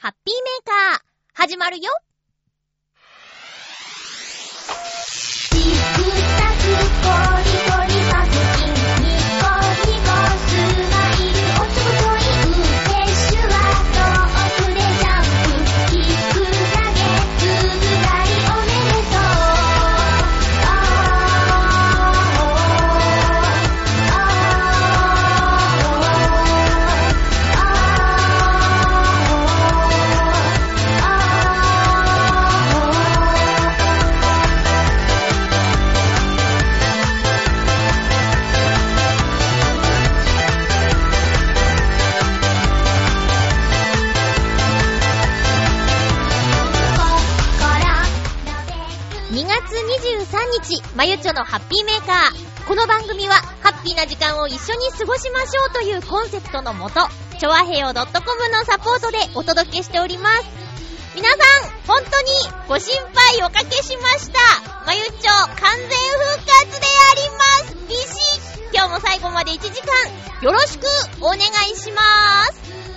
ハッピーメーカー、始まるよ。まゆちょのハッピーメーカー。この番組は、ハッピーな時間を一緒に過ごしましょうというコンセプトのもと、ちょわへよ .com のサポートでお届けしております。皆さん、本当にご心配おかけしました。まゆちょ、完全復活であります。ビシ今日も最後まで1時間、よろしくお願いします。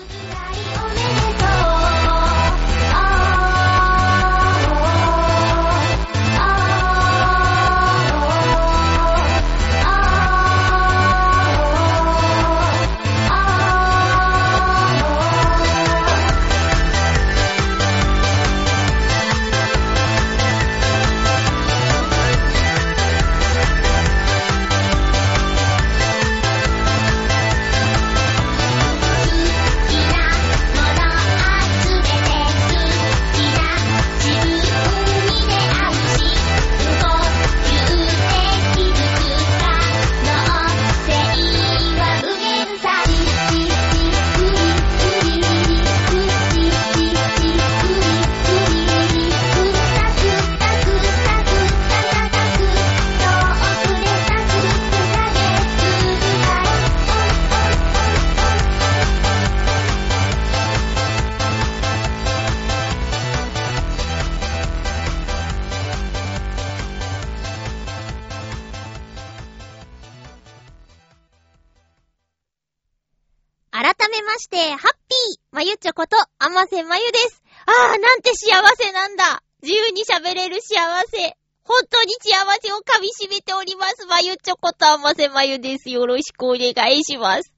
こと、あませまゆです。あー、なんて幸せなんだ自由に喋れる幸せ。本当に幸せを噛み締めております。まゆちょこと、あませまゆです。よろしくお願いします。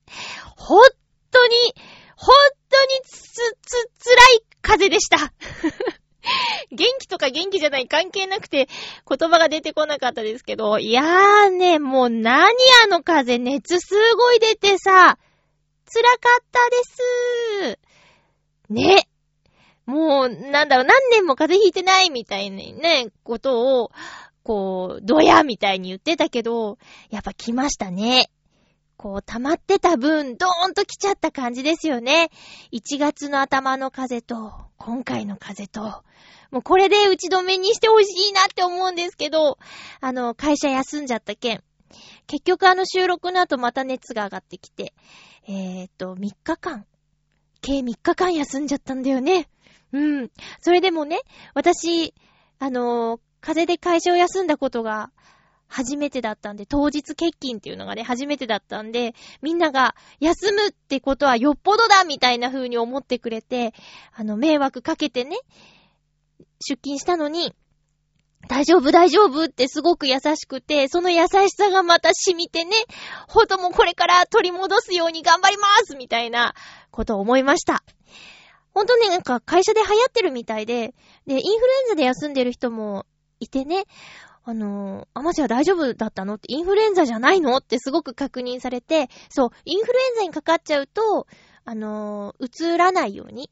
本当に、本当につ、つ、辛い風でした。元気とか元気じゃない関係なくて言葉が出てこなかったですけど、いやーね、もう何あの風、熱すごい出てさ、辛かったです。ね。もう、なんだろう、何年も風邪ひいてないみたいなね、ことを、こう、ドヤみたいに言ってたけど、やっぱ来ましたね。こう、溜まってた分、ドーンと来ちゃった感じですよね。1月の頭の風と、今回の風と、もうこれで打ち止めにしてほしいなって思うんですけど、あの、会社休んじゃった件。結局あの収録の後また熱が上がってきて、えーっと、3日間、計3日間休んじゃったんだよね。うん。それでもね、私、あのー風邪で会社を休んだことが初めてだったんで、当日欠勤っていうのがね、初めてだったんで、みんなが休むってことはよっぽどだみたいな風に思ってくれて、あの、迷惑かけてね、出勤したのに、大丈夫大丈夫ってすごく優しくて、その優しさがまた染みてね、ほんともこれから取り戻すように頑張りますみたいなことを思いました。ほんとね、なんか会社で流行ってるみたいで、で、インフルエンザで休んでる人もいてね、あのー、あまちは大丈夫だったの？って、インフルエンザじゃないの？ってすごく確認されて、そう、インフルエンザにかかっちゃうと、あのー、移らないように、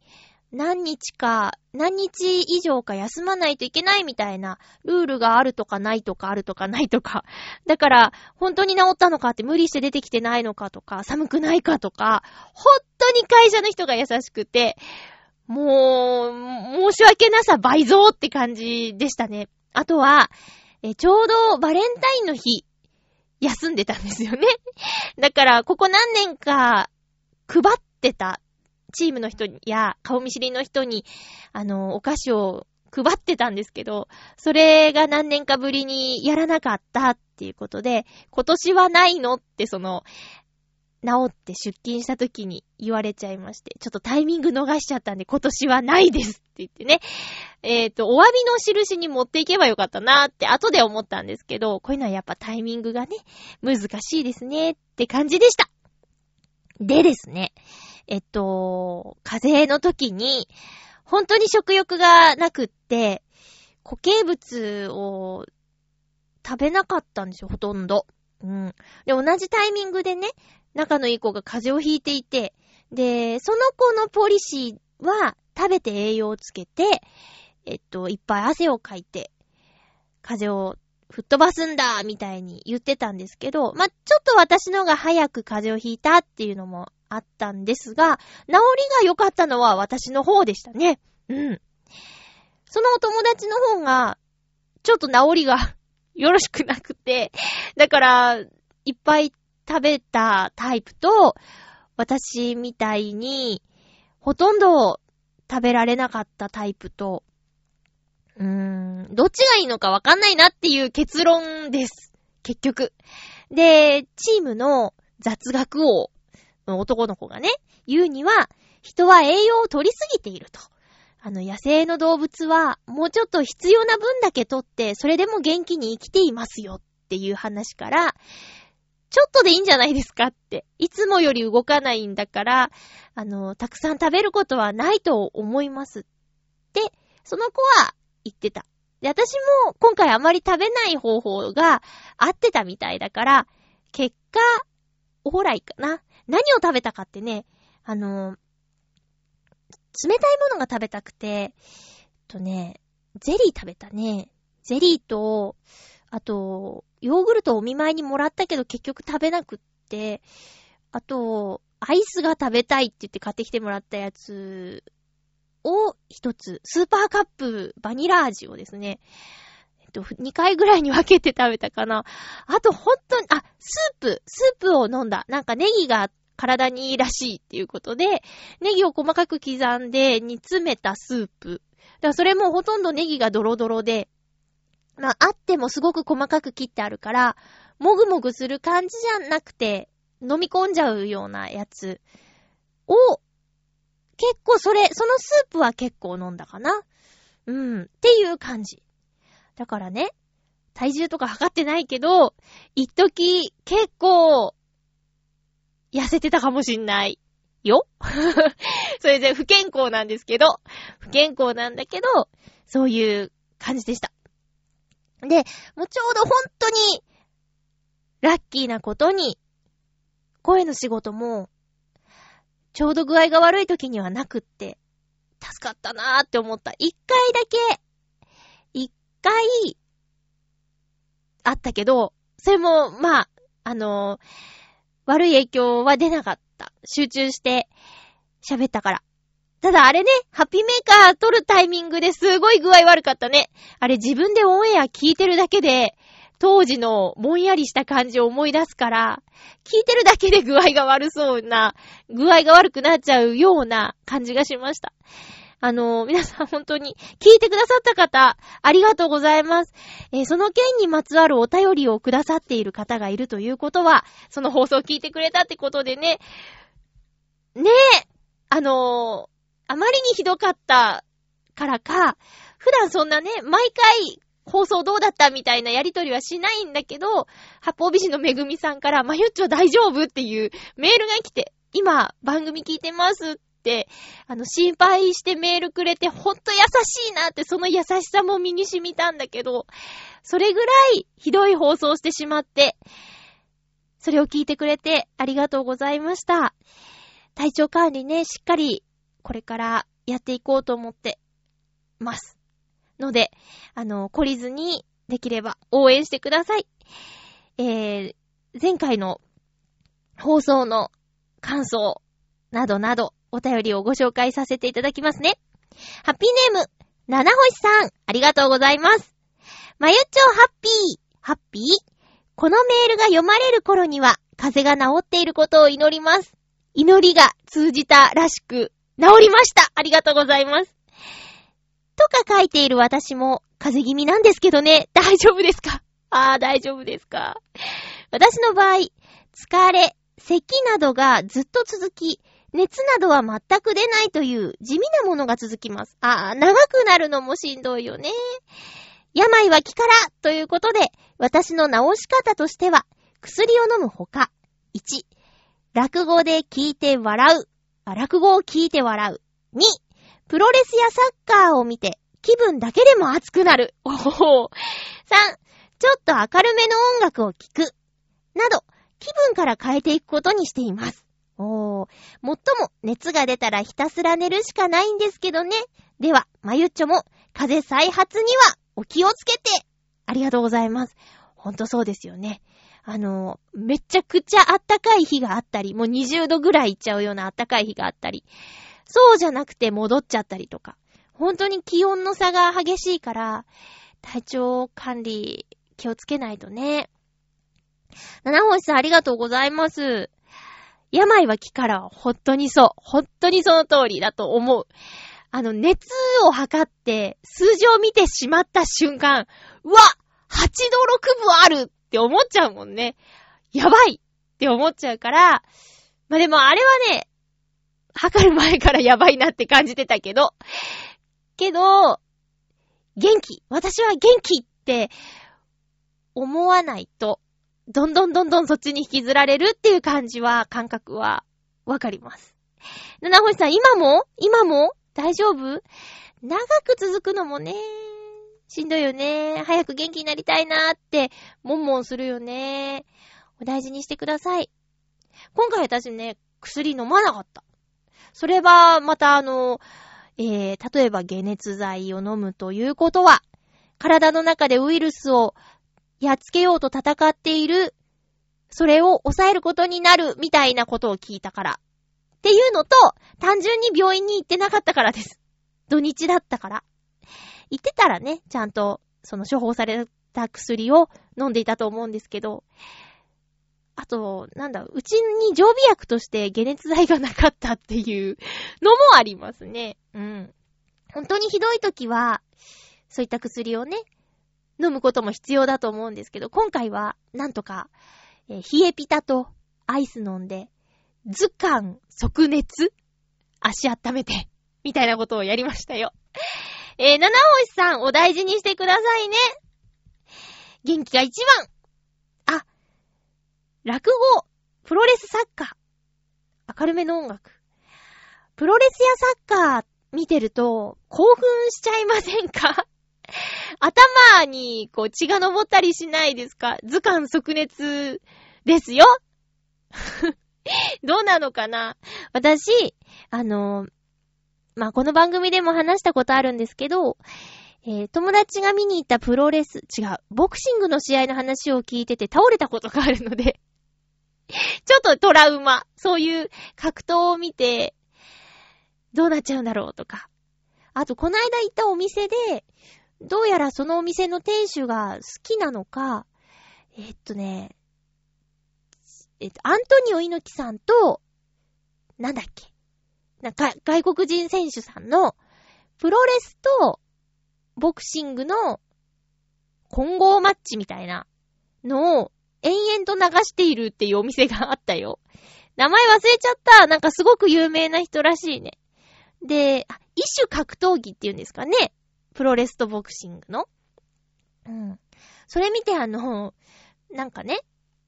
何日か、何日以上か休まないといけないみたいなルールがあるとかないとかあるとかないとか。だから、本当に治ったのかって無理して出てきてないのかとか、寒くないかとか、本当に会社の人が優しくて、もう、申し訳なさ倍増って感じでしたね。あとは、えちょうどバレンタインの日、休んでたんですよね。だから、ここ何年か配ってたチームの人や顔見知りの人に、あの、お菓子を配ってたんですけど、それが何年かぶりにやらなかったっていうことで、今年はないのってその、治って出勤した時に言われちゃいまして、ちょっとタイミング逃しちゃったんで今年はないですって言ってね。えっ、ー、と、お詫びの印に持っていけばよかったなって後で思ったんですけど、こういうのはやっぱタイミングがね、難しいですねって感じでした。でですね、えっと、風邪の時に、本当に食欲がなくって、固形物を食べなかったんですよ、ほとんど。うん。で、同じタイミングでね、仲のいい子が風邪をひいていて、で、その子のポリシーは、食べて栄養をつけて、えっと、いっぱい汗をかいて、風邪を吹っ飛ばすんだみたいに言ってたんですけど、まちょっと私のが早く風邪をひいたっていうのもあったんですが、治りが良かったのは私の方でしたね。うん。そのお友達の方が、ちょっと治りがよろしくなくて、だから、いっぱい食べたタイプと、私みたいに、ほとんど食べられなかったタイプと、うーん、どっちがいいのかわかんないなっていう結論です。結局。で、チームの雑学王男の子がね、言うには、人は栄養を取りすぎていると。あの、野生の動物は、もうちょっと必要な分だけ取って、それでも元気に生きていますよっていう話から、ちょっとでいいんじゃないですかって。いつもより動かないんだから、あの、たくさん食べることはないと思いますって、その子は言ってた。で、私も今回あまり食べない方法が合ってたみたいだから、結果、おほらいかな。何を食べたかってね、あの、冷たいものが食べたくて、とね、ゼリー食べたね。ゼリーと、あと、ヨーグルトお見舞いにもらったけど結局食べなくって、あと、アイスが食べたいって言って買ってきてもらったやつを一つ、スーパーカップバニラ味をですね、と、2回ぐらいに分けて食べたかな。あと、ほんとに、あ、スープ、スープを飲んだ。なんかネギが体にいいらしいっていうことで、ネギを細かく刻んで煮詰めたスープ。だからそれもほとんどネギがドロドロで、まあ、あってもすごく細かく切ってあるから、もぐもぐする感じじゃなくて、飲み込んじゃうようなやつを、結構それ、そのスープは結構飲んだかな。うん、っていう感じ。だからね、体重とか測ってないけど、一時結構痩せてたかもしんない。よ それで不健康なんですけど、不健康なんだけど、そういう感じでした。で、もうちょうど本当に、ラッキーなことに、声の仕事も、ちょうど具合が悪い時にはなくって、助かったなーって思った。一回だけ、回、あったけど、それも、まあ、あのー悪い影響は出なかった。集中して喋ったから。ただあれね、ハッピーメーカー撮るタイミングですごい具合悪かったね。あれ自分でオンエア聞いてるだけで、当時のぼんやりした感じを思い出すから、聞いてるだけで具合が悪そうな、具合が悪くなっちゃうような感じがしました。あのー、皆さん本当に聞いてくださった方、ありがとうございます。えー、その件にまつわるお便りをくださっている方がいるということは、その放送を聞いてくれたってことでね、ねえ、あのー、あまりにひどかったからか、普段そんなね、毎回放送どうだったみたいなやりとりはしないんだけど、八方美人のめぐみさんから、まゆっちょ大丈夫っていうメールが来て、今番組聞いてますっ、あの、心配してメールくれて、ほんと優しいなって、その優しさも身に染みたんだけど、それぐらいひどい放送してしまって、それを聞いてくれてありがとうございました。体調管理ね、しっかりこれからやっていこうと思ってます。ので、あの、懲りずにできれば応援してください。えー、前回の放送の感想などなどお便りをご紹介させていただきますね。ハッピーネーム、七星さん、ありがとうございます。まゆっちょハッピー、ハッピー？このメールが読まれる頃には、風邪が治っていることを祈ります。祈りが通じたらしく、治りましたありがとうございます。とか書いている私も、風邪気味なんですけどね、大丈夫ですか？ああ、大丈夫ですか？私の場合、疲れ、咳などがずっと続き、熱などは全く出ないという地味なものが続きます。ああ、長くなるのもしんどいよね。病は気からということで、私の治し方としては、薬を飲むほか、1、落語で聞いて笑う。あ落語を聞いて笑う。2、プロレスやサッカーを見て、気分だけでも熱くなる。おほほ3、ちょっと明るめの音楽を聴く。など、気分から変えていくことにしています。おー。もっとも、熱が出たらひたすら寝るしかないんですけどね。では、まゆっちょも、風邪再発にはお気をつけてありがとうございます。ほんとそうですよね。あの、めちゃくちゃあったかい日があったり、もう20度ぐらいいっちゃうようなあったかい日があったり、そうじゃなくて戻っちゃったりとか。本当に気温の差が激しいから、体調管理気をつけないとね。七星さんありがとうございます。病は気から本当にそう。本当にその通りだと思う。あの、熱を測って数字を見てしまった瞬間、うわ !8 度6分あるって思っちゃうもんね。やばいって思っちゃうから、まあ、でもあれはね、測る前からやばいなって感じてたけど、けど、元気私は元気って思わないと、どんどんどんどんそっちに引きずられるっていう感じは、感覚は、わかります。七星さん、今も？今も？大丈夫？長く続くのもね、しんどいよね。早く元気になりたいなーって、もんもんするよね。お大事にしてください。今回私ね、薬飲まなかった。それは、またあの、えー、例えば解熱剤を飲むということは、体の中でウイルスをやっつけようと戦っている、それを抑えることになるみたいなことを聞いたから。っていうのと、単純に病院に行ってなかったからです。土日だったから。行ってたらね、ちゃんと、その処方された薬を飲んでいたと思うんですけど、あと、なんだ、うちに常備薬として解熱剤がなかったっていうのもありますね。うん。本当にひどい時は、そういった薬をね、飲むことも必要だと思うんですけど、今回は、なんとか、えー、冷えピタとアイス飲んで、図鑑即熱足温めて、みたいなことをやりましたよ。えー、七星さん、お大事にしてくださいね。元気が一番。あ、落語、プロレスサッカー、明るめの音楽。プロレスやサッカー見てると興奮しちゃいませんか？頭にこう血が昇ったりしないですか？図鑑即熱ですよ どうなのかな？私、あの、まあ、この番組でも話したことあるんですけど、えー、友達が見に行ったプロレス、違う、ボクシングの試合の話を聞いてて倒れたことがあるので ちょっとトラウマ。そういう格闘を見て、どうなっちゃうんだろうとか。あと、この間行ったお店で、どうやらそのお店の店主が好きなのか、えっとね、えっと、アントニオ猪木さんと、なんだっけ。なんか、外国人選手さんの、プロレスと、ボクシングの、混合マッチみたいなのを、延々と流しているっていうお店があったよ。名前忘れちゃった。なんかすごく有名な人らしいね。で、あ一種格闘技っていうんですかね。プロレスとボクシングの？うん。それ見てあの、なんかね、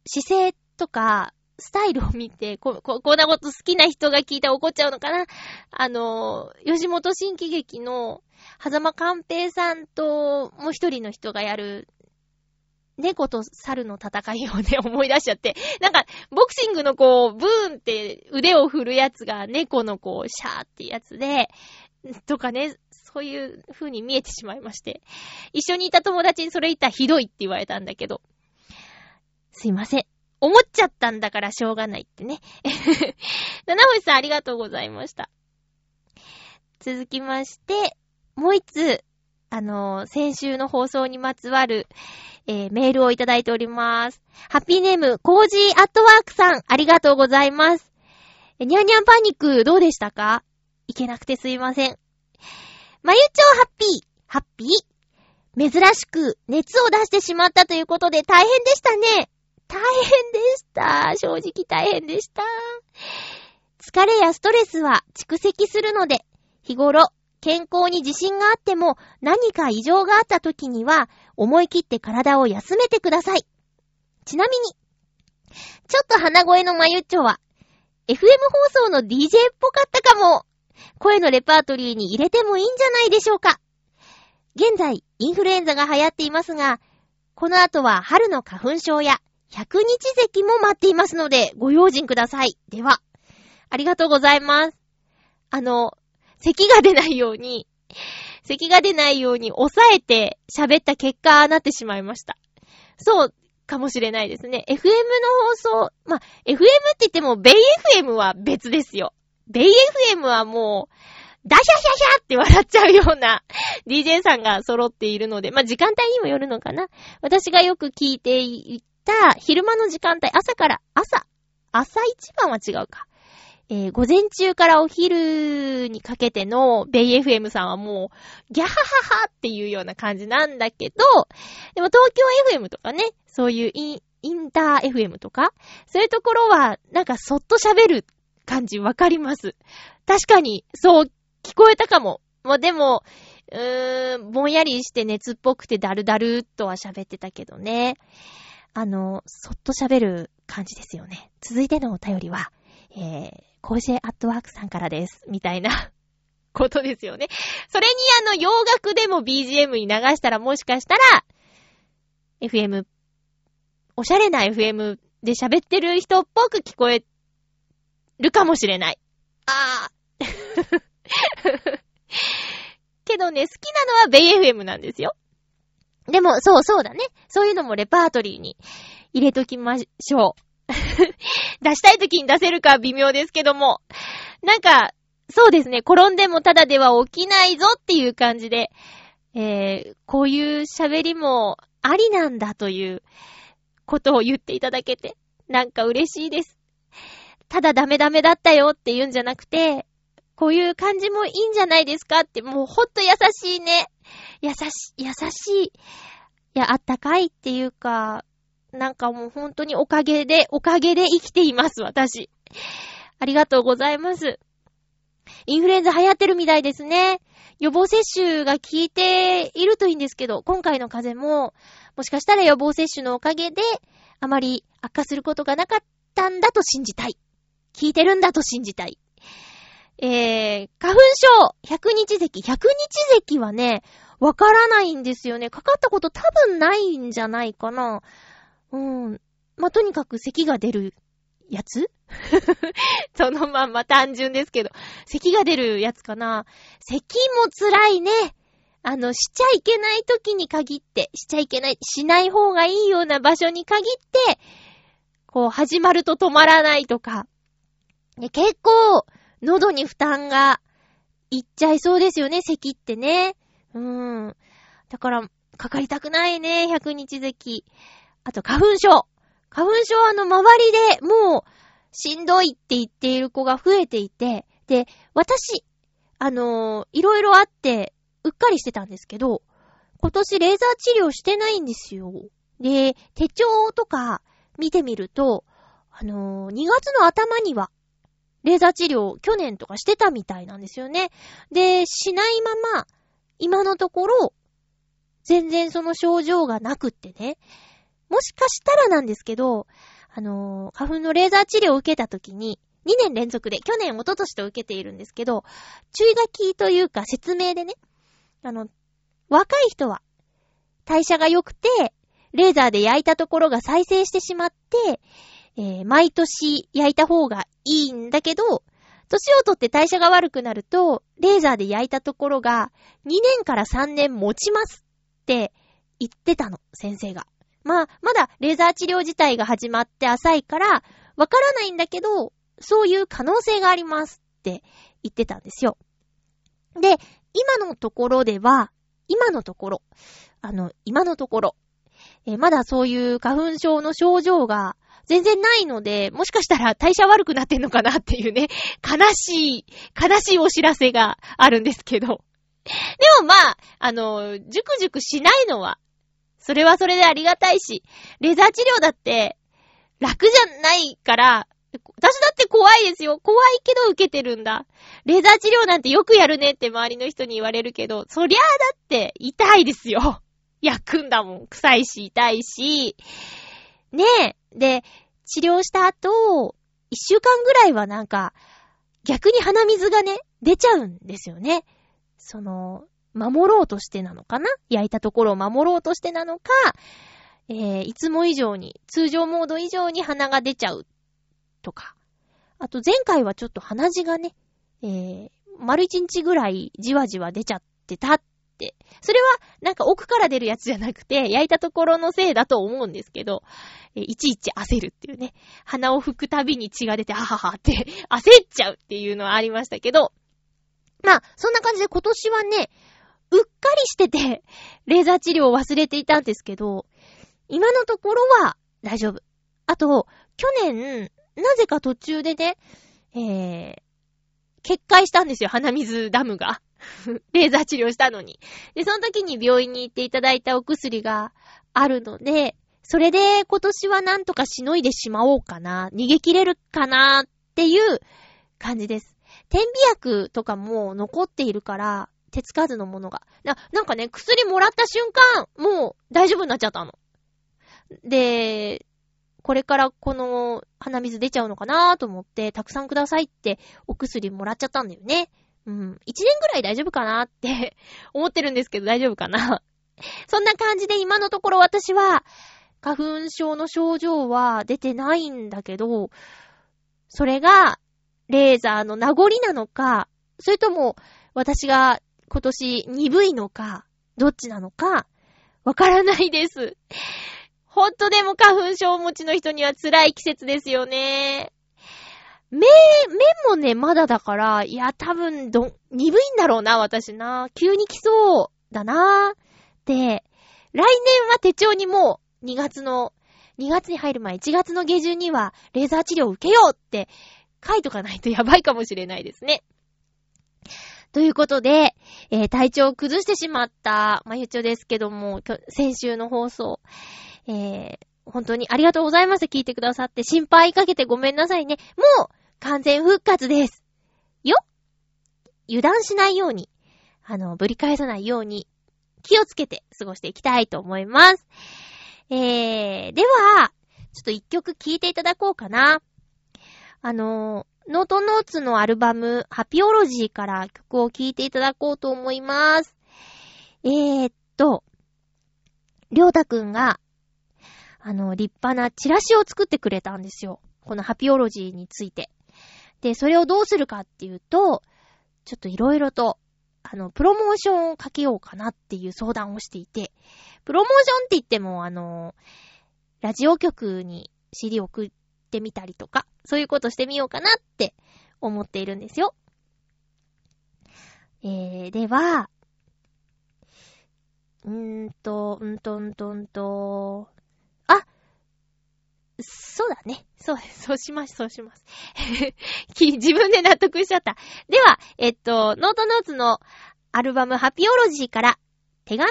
姿勢とか、スタイルを見て、こ、こ、こんなこと好きな人が聞いたら怒っちゃうのかな？あの、吉本新喜劇の、狭間寛平さんと、もう一人の人がやる、猫と猿の戦いをね、思い出しちゃって。なんか、ボクシングのこう、ブーンって腕を振るやつが猫のこう、シャーってやつで、とかね、そういう風に見えてしまいまして。一緒にいた友達にそれ言ったらひどいって言われたんだけど。すいません。思っちゃったんだからしょうがないってね。七星さんありがとうございました。続きまして、もう一つ、あのー、先週の放送にまつわる、えー、メールをいただいております。ハッピーネーム、コージーアットワークさん、ありがとうございます。ニャンニャンパニック、どうでしたか？いけなくてすいません。まゆちょハッピー、ハッピー。珍しく熱を出してしまったということで大変でしたね。大変でした。正直大変でした。疲れやストレスは蓄積するので、日頃、健康に自信があっても何か異常があった時には思い切って体を休めてください。ちなみに、ちょっと鼻声のまゆっちょは、FM 放送の DJ っぽかったかも。声のレパートリーに入れてもいいんじゃないでしょうか。現在、インフルエンザが流行っていますが、この後は春の花粉症や百日咳も待っていますので、ご用心ください。では、ありがとうございます。あの、咳が出ないように、咳が出ないように抑えて喋った結果、なってしまいました。そうかもしれないですね。FM の放送、ま、FM って言っても、ベイ FM は別ですよ。ベイ FM はもう、ダシャシャシャって笑っちゃうような DJ さんが揃っているので、まあ、時間帯にもよるのかな。私がよく聞いていた昼間の時間帯、朝から、朝、朝一番は違うか。えー、午前中からお昼にかけてのベイ FM さんはもう、ギャハハハっていうような感じなんだけど、でも東京 FM とかね、そういうインインター FM とか、そういうところは、なんかそっと喋る感じわかります。確かに、そう聞こえたかも。もうでも、うーん、ぼんやりして熱っぽくてダルダルとは喋ってたけどね。あの、そっと喋る感じですよね。続いてのお便りは、えー、コージェアットワークさんからです。みたいな ことですよね。それにあの、洋楽でも BGM に流したらもしかしたら、FM、おしゃれな FM で喋ってる人っぽく聞こえるかもしれない。あー。けどね、好きなのはベイ FM なんですよ。でも、そうそうだね。そういうのもレパートリーに入れときましょう。出したい時に出せるか微妙ですけども。なんか、そうですね。転んでもただでは起きないぞっていう感じで、えー、こういう喋りもありなんだということを言っていただけて、なんか嬉しいです。ただダメダメだったよって言うんじゃなくて、こういう感じもいいんじゃないですかって、もうほんと優しいね。優し、優しい。いや、あったかいっていうか、なんかもう本当におかげで、おかげで生きています、私。ありがとうございます。インフルエンザ流行ってるみたいですね。予防接種が効いているといいんですけど、今回の風邪も、もしかしたら予防接種のおかげで、あまり悪化することがなかったんだと信じたい。効いてるんだと信じたい。えー、花粉症、百日咳。百日咳はね、わからないんですよね。かかったこと多分ないんじゃないかな。うん。まあ、とにかく咳が出るやつ？そのまんま単純ですけど、咳が出るやつかな。咳も辛いね。あの、しちゃいけない時に限って、しちゃいけない、しない方がいいような場所に限って、こう、始まると止まらないとか。結構、喉に負担がいっちゃいそうですよね、咳ってね。うーん。だから、かかりたくないね、100日咳。あと、花粉症。花粉症はあの、周りでもう、しんどいって言っている子が増えていて、で、私、あのー、いろいろあって、うっかりしてたんですけど、今年レーザー治療してないんですよ。で、手帳とか見てみると、あのー、2月の頭にはレーザー治療去年とかしてたみたいなんですよね。で、しないまま、今のところ、全然その症状がなくってね。もしかしたらなんですけど、あのー、花粉のレーザー治療を受けた時に、2年連続で、去年、一昨年と受けているんですけど、注意書きというか説明でね、あの、若い人は、代謝が良くて、レーザーで焼いたところが再生してしまって、えー、毎年焼いた方がいいんだけど、年をとって代謝が悪くなると、レーザーで焼いたところが2年から3年持ちますって言ってたの、先生が。まあ、まだレーザー治療自体が始まって浅いから、わからないんだけど、そういう可能性がありますって言ってたんですよ。で、今のところでは、今のところ、あの、今のところ、え、まだそういう花粉症の症状が全然ないので、もしかしたら代謝悪くなってんのかなっていうね、悲しい、悲しいお知らせがあるんですけど。でもまあ、あの、じゅくじゅくしないのは、それはそれでありがたいし、レザー治療だって、楽じゃないから、私だって怖いですよ。怖いけど受けてるんだ。レザー治療なんてよくやるねって周りの人に言われるけど、そりゃあだって痛いですよ。焼くんだもん。臭いし、痛いし。ねえ。で、治療した後、一週間ぐらいはなんか、逆に鼻水がね、出ちゃうんですよね。その、守ろうとしてなのかな？焼いたところを守ろうとしてなのか、えー、いつも以上に、通常モード以上に鼻が出ちゃうとか。あと前回はちょっと鼻血がね、えー、丸一日ぐらいじわじわ出ちゃってたっ。それはなんか奥から出るやつじゃなくて、焼いたところのせいだと思うんですけど、え、いちいち焦るっていうね。鼻を吹くたびに血が出て、はははって 焦っちゃうっていうのはありましたけど、まあ、そんな感じで今年はね、うっかりしてて、レーザー治療を忘れていたんですけど、今のところは大丈夫。あと、去年、なぜか途中でね、えー、決壊したんですよ、鼻水ダムが。レーザー治療したのに。で、その時に病院に行っていただいたお薬があるので、それで今年はなんとかしのいでしまおうかな、逃げ切れるかなっていう感じです。点鼻薬とかも残っているから、手つかずのものが。な、なんかね、薬もらった瞬間、もう大丈夫になっちゃったの。で、これからこの鼻水出ちゃうのかなと思って、たくさんくださいってお薬もらっちゃったんだよね。うん。一年ぐらい大丈夫かなって 思ってるんですけど大丈夫かな そんな感じで今のところ私は、花粉症の症状は出てないんだけど、それが、レーザーの名残なのか、それとも、私が今年鈍いのか、どっちなのか、わからないです。ほんとでも花粉症持ちの人には辛い季節ですよね。目、目もね、まだだから、いや、多分、ど、鈍いんだろうな、私な。急に来そうだな。で、来年は手帳にもう、2月の、2月に入る前、1月の下旬には、レーザー治療を受けようって書いとかないとやばいかもしれないですね。ということで、えー、体調を崩してしまった、まゆちょですけども、先週の放送。えー、本当にありがとうございます。聞いてくださって心配かけてごめんなさいね。もう、完全復活です。よ油断しないように、あの、ぶり返さないように、気をつけて過ごしていきたいと思います。えー、では、ちょっと一曲聴いていただこうかな。あのノートノーツのアルバム、ハピオロジーから曲を聴いていただこうと思います。えー、っと、りょうたくんがあの、立派なチラシを作ってくれたんですよ。このハピオロジーについて。で、それをどうするかっていうと、ちょっといろいろと、あの、プロモーションをかけようかなっていう相談をしていて、プロモーションって言っても、あの、ラジオ局に CD 送ってみたりとか、そういうことしてみようかなって思っているんですよ。えー、では、うーと、んとんとんと、そうだね。そう、そうします、そうします。自分で納得しちゃった。では、えっと、ノートノーツのアルバムハピオロジーから手紙。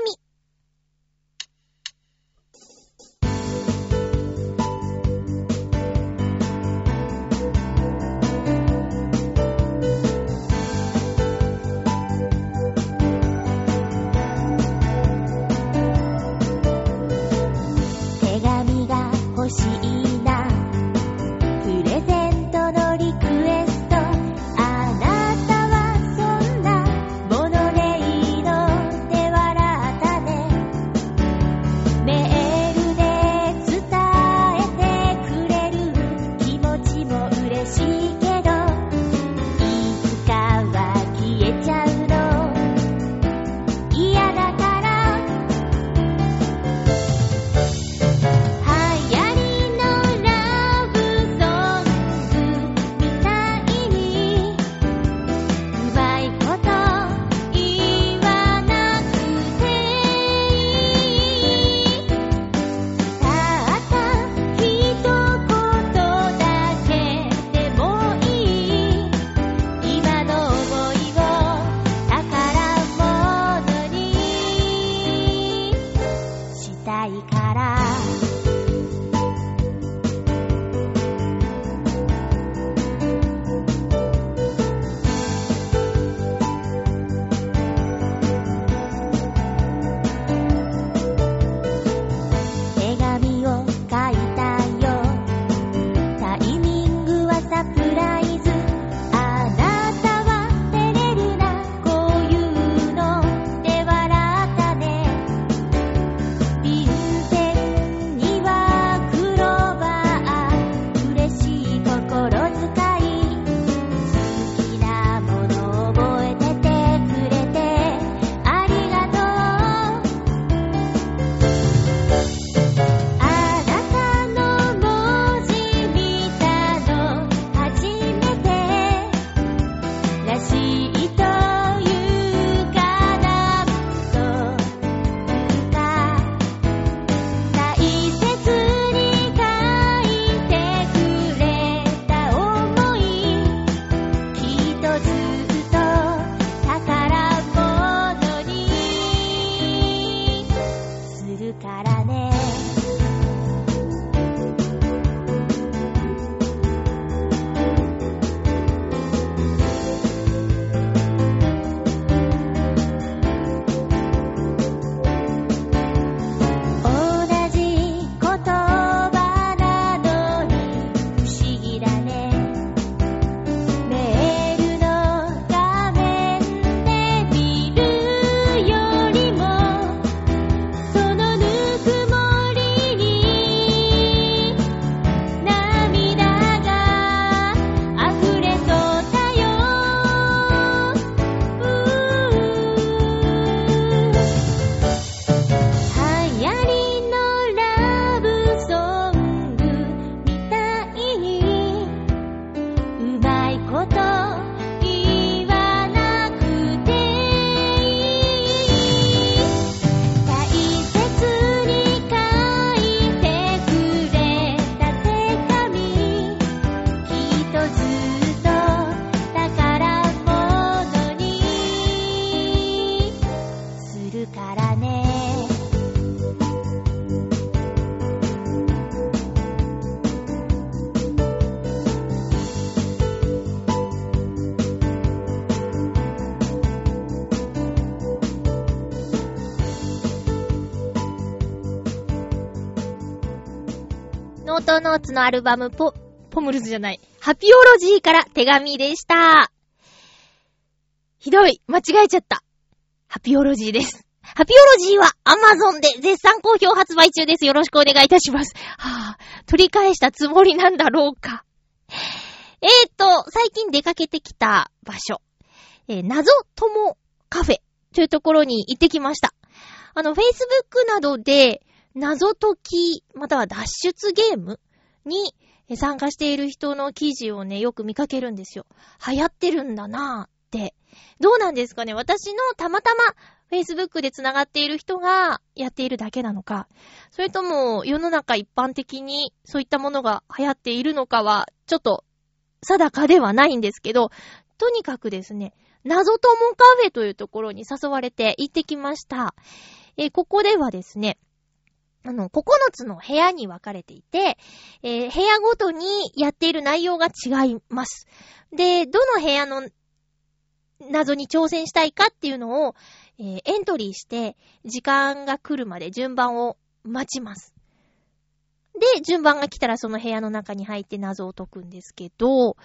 のアルバムポ、ポムルズじゃない。ハピオロジーから手紙でした。ひどい。間違えちゃった。ハピオロジーです。ハピオロジーは Amazon で絶賛好評発売中です。よろしくお願いいたします。はぁ、取り返したつもりなんだろうか。えーと、最近出かけてきた場所。えー、謎友カフェというところに行ってきました。あの、Facebook などで謎解き、または脱出ゲームに参加している人の記事をね、よく見かけるんですよ。流行ってるんだなぁって。どうなんですかね？私のたまたま Facebook で繋がっている人がやっているだけなのか、それとも世の中一般的にそういったものが流行っているのかは、ちょっと定かではないんですけど、とにかくですね、謎友カフェというところに誘われて行ってきました。え、ここではですね、あの、9つの部屋に分かれていて、えー、部屋ごとにやっている内容が違います。で、どの部屋の謎に挑戦したいかっていうのを、えー、エントリーして、時間が来るまで順番を待ちます。で、順番が来たらその部屋の中に入って謎を解くんですけど、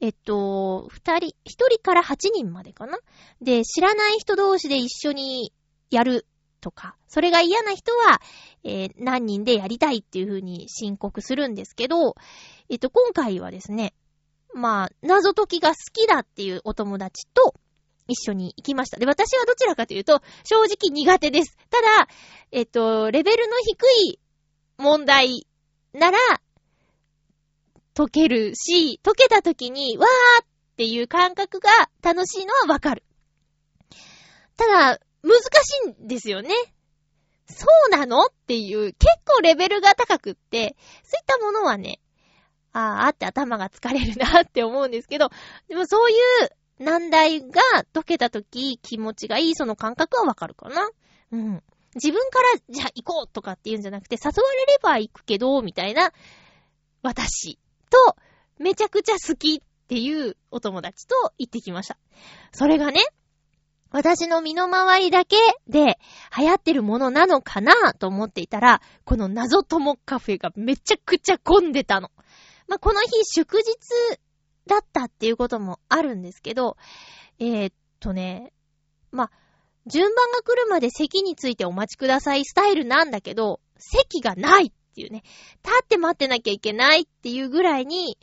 えっと、二人、一人から八人までかな？で、知らない人同士で一緒にやるとか、それが嫌な人は、えー、何人でやりたいっていう風に申告するんですけど、えっと、今回はですね、まあ、謎解きが好きだっていうお友達と、一緒に行きました。で、私はどちらかというと、正直苦手です。ただ、えっと、レベルの低い問題なら、解けるし、解けた時に、わーっていう感覚が楽しいのはわかる。ただ、難しいんですよね。そうなの？っていう、結構レベルが高くって、そういったものはね、あーあって頭が疲れるなって思うんですけど、でもそういう難題が解けたとき気持ちがいいその感覚はわかるかな。うん。自分からじゃあ行こうとかって言うんじゃなくて誘われれば行くけど、みたいな私とめちゃくちゃ好きっていうお友達と行ってきました。それがね、私の身の回りだけで流行ってるものなのかなと思っていたら、この謎友カフェがめちゃくちゃ混んでたの。まあ、この日祝日だったっていうこともあるんですけど、えー、っとね、まあ、順番が来るまで席についてお待ちくださいスタイルなんだけど、席がないっていうね、立って待ってなきゃいけないっていうぐらいに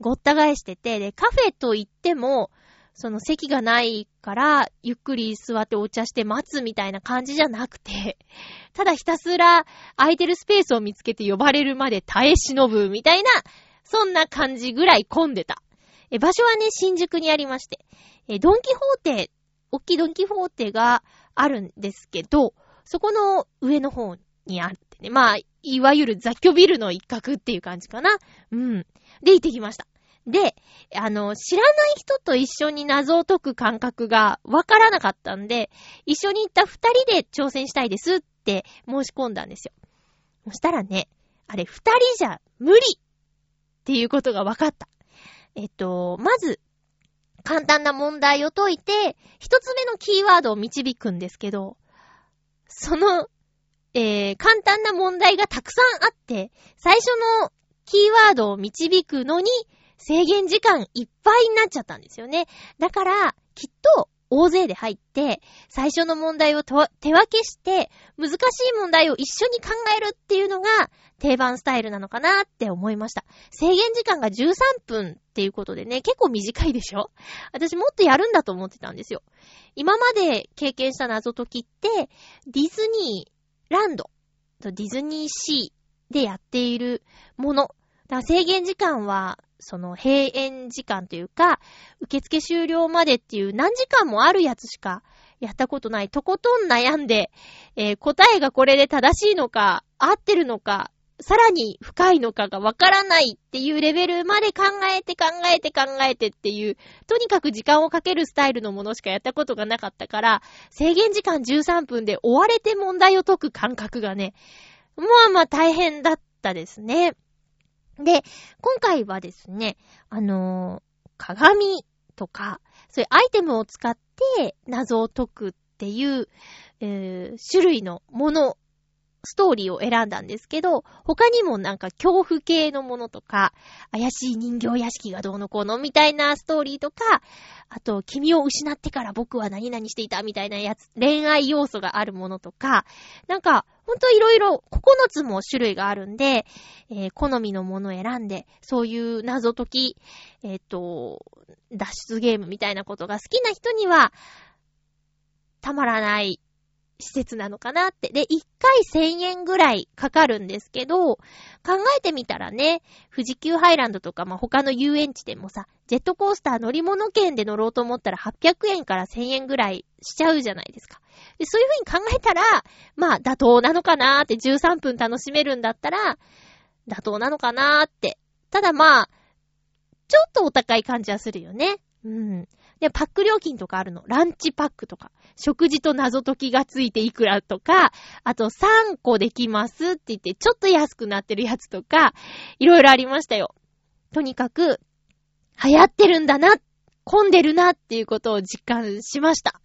ごった返してて、で、カフェと言っても、その席がないから、ゆっくり座ってお茶して待つみたいな感じじゃなくて、ただひたすら空いてるスペースを見つけて呼ばれるまで耐え忍ぶみたいな、そんな感じぐらい混んでた。え、場所はね、新宿にありまして、え、ドンキホーテ、大きいドンキホーテがあるんですけど、そこの上の方にあってね、まあ、いわゆる雑居ビルの一角っていう感じかな。うん。で、行ってきました。で、あの、知らない人と一緒に謎を解く感覚がわからなかったんで、一緒に行った二人で挑戦したいですって申し込んだんですよ。そしたらね、あれ二人じゃ無理っていうことが分かった。えっと、まず、簡単な問題を解いて、一つ目のキーワードを導くんですけど、その、えー、簡単な問題がたくさんあって、最初のキーワードを導くのに制限時間いっぱいになっちゃったんですよね。だから、きっと大勢で入って、最初の問題を手分けして、難しい問題を一緒に考えるっていうのが定番スタイルなのかなって思いました。制限時間が13分っていうことでね、結構短いでしょ？私もっとやるんだと思ってたんですよ。今まで経験した謎解きって、ディズニーランドとディズニーシーでやっているもの。だから制限時間はその閉園時間というか、受付終了までっていう何時間もあるやつしかやったことない。とことん悩んで、えー、答えがこれで正しいのか、合ってるのか、さらに深いのかがわからないっていうレベルまで考えて考えて考えてっていう、とにかく時間をかけるスタイルのものしかやったことがなかったから、制限時間13分で追われて問題を解く感覚がね、まあまあ大変だったですね。で、今回はですね、あのー、鏡とか、そういうアイテムを使って謎を解くっていう、えー、種類のものストーリーを選んだんですけど、他にもなんか恐怖系のものとか、怪しい人形屋敷がどうのこうのみたいなストーリーとか、あと、君を失ってから僕は何々していたみたいなやつ、恋愛要素があるものとか、なんか、ほんといろいろ9つも種類があるんで、えー、好みのものを選んで、そういう謎解き、えっ、と、脱出ゲームみたいなことが好きな人には、たまらない施設なのかなって。で、1回1000円ぐらいかかるんですけど、考えてみたらね、富士急ハイランドとか、まあ、他の遊園地でもさ、ジェットコースター乗り物券で乗ろうと思ったら800円から1000円ぐらいしちゃうじゃないですか。で、そういう風に考えたら、まあ、妥当なのかなーって13分楽しめるんだったら、妥当なのかなーって。ただまあ、ちょっとお高い感じはするよね。うん。で、パック料金とかあるの。ランチパックとか。食事と謎解きがついていくらとか、あと3個できますって言って、ちょっと安くなってるやつとか、いろいろありましたよ。とにかく、流行ってるんだな、混んでるなっていうことを実感しました。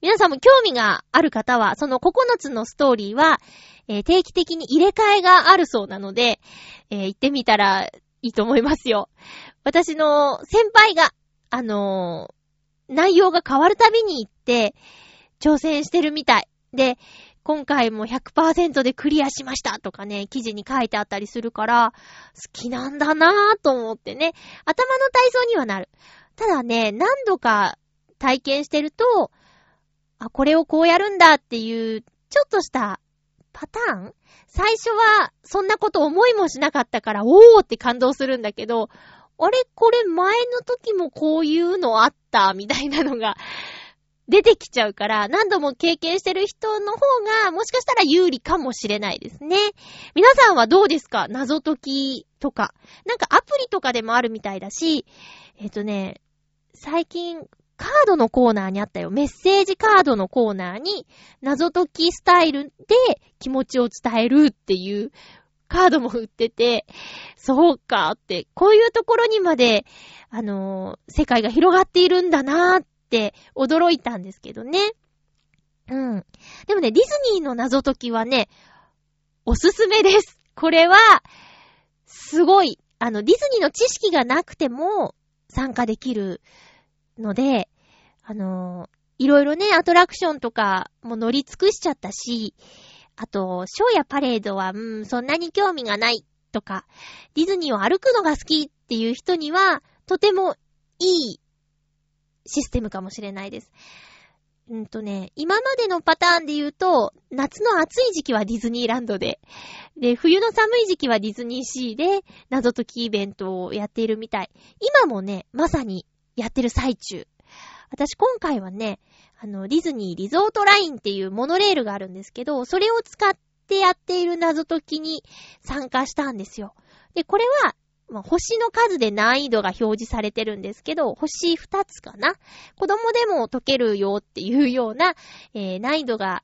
皆さんも興味がある方は、その9つのストーリーは、えー、定期的に入れ替えがあるそうなので、えー、行ってみたらいいと思いますよ。私の先輩が、あのー、内容が変わるたびに行って、挑戦してるみたい。で、今回も100%でクリアしましたとかね、記事に書いてあったりするから、好きなんだなぁと思ってね、頭の体操にはなる。ただね、何度か体験してると、あ、これをこうやるんだっていう、ちょっとしたパターン最初はそんなこと思いもしなかったから、おーって感動するんだけど、あれ？これ前の時もこういうのあった？みたいなのが 出てきちゃうから、何度も経験してる人の方が、もしかしたら有利かもしれないですね。皆さんはどうですか？謎解きとか。なんかアプリとかでもあるみたいだし、えっ、とね、最近、カードのコーナーにあったよ。メッセージカードのコーナーに、謎解きスタイルで気持ちを伝えるっていうカードも売ってて、そうかって、こういうところにまで、あのー、世界が広がっているんだなーって驚いたんですけどね。うん。でもね、ディズニーの謎解きはね、おすすめです。これは、すごい、あの、ディズニーの知識がなくても参加できるので、あのー、いろいろね、アトラクションとかも乗り尽くしちゃったし、あと、ショーやパレードは、うん、そんなに興味がないとか、ディズニーを歩くのが好きっていう人には、とてもいいシステムかもしれないです。うんとね、今までのパターンで言うと、夏の暑い時期はディズニーランドで、で、冬の寒い時期はディズニーシーで、謎解きイベントをやっているみたい。今もね、まさにやってる最中。私今回はね、あの、ディズニーリゾートラインっていうモノレールがあるんですけど、それを使ってやっている謎解きに参加したんですよ。で、これは、まあ、星の数で難易度が表示されてるんですけど、星2つかな？子供でも解けるよっていうような、えー、難易度が、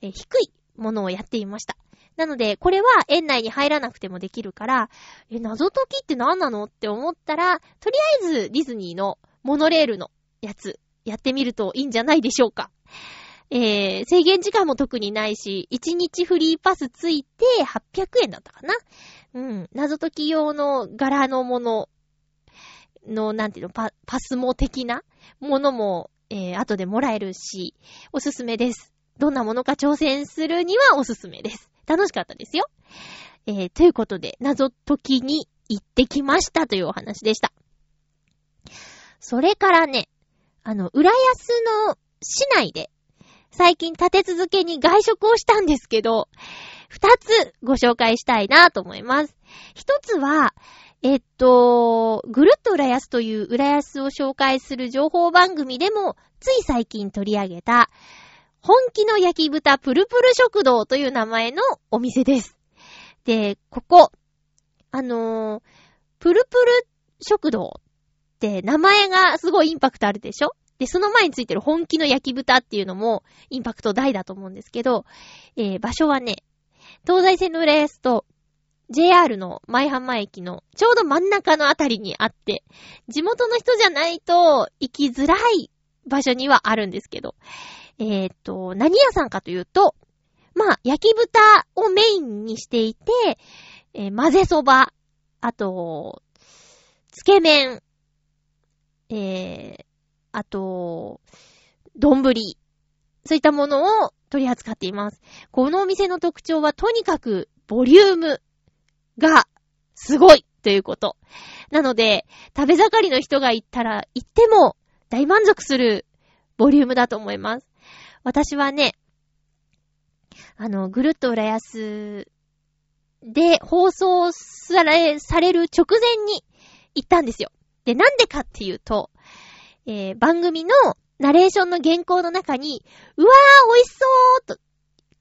えー、低いものをやっていました。なので、これは園内に入らなくてもできるから、え、謎解きって何なの？って思ったら、とりあえずディズニーのモノレールのやつ、やってみるといいんじゃないでしょうか。えー、制限時間も特にないし、1日フリーパスついて800円だったかな。うん。謎解き用の柄のものの、なんていうの、パ、パスモ的なものも、えー、後でもらえるし、おすすめです。どんなものか挑戦するにはおすすめです。楽しかったですよ。えー、ということで、謎解きに行ってきましたというお話でした。それからね、あの、浦安の市内で、最近立て続けに外食をしたんですけど、二つご紹介したいなと思います。一つは、えっと、ぐるっと浦安という浦安を紹介する情報番組でも、つい最近取り上げた、本気の焼き豚プルプル食堂という名前のお店です。で、ここ、あのー、プルプル食堂って名前がすごいインパクトあるでしょ？で、その前についてる本気の焼き豚っていうのもインパクト大だと思うんですけど、えー、場所はね、東西線の浦安と JR の前浜駅のちょうど真ん中のあたりにあって、地元の人じゃないと行きづらい場所にはあるんですけど、えー、と、何屋さんかというと、まあ、焼き豚をメインにしていて、えー、混ぜそば、あと、つけ麺、あと、丼、そういったものを取り扱っています。このお店の特徴はとにかくボリュームがすごいということ。なので、食べ盛りの人が行ったら行っても大満足するボリュームだと思います。私はね、あの、ぐるっと浦安で放送され、される直前に行ったんですよ。で、なんでかっていうと、えー、番組のナレーションの原稿の中に、うわー、美味しそうと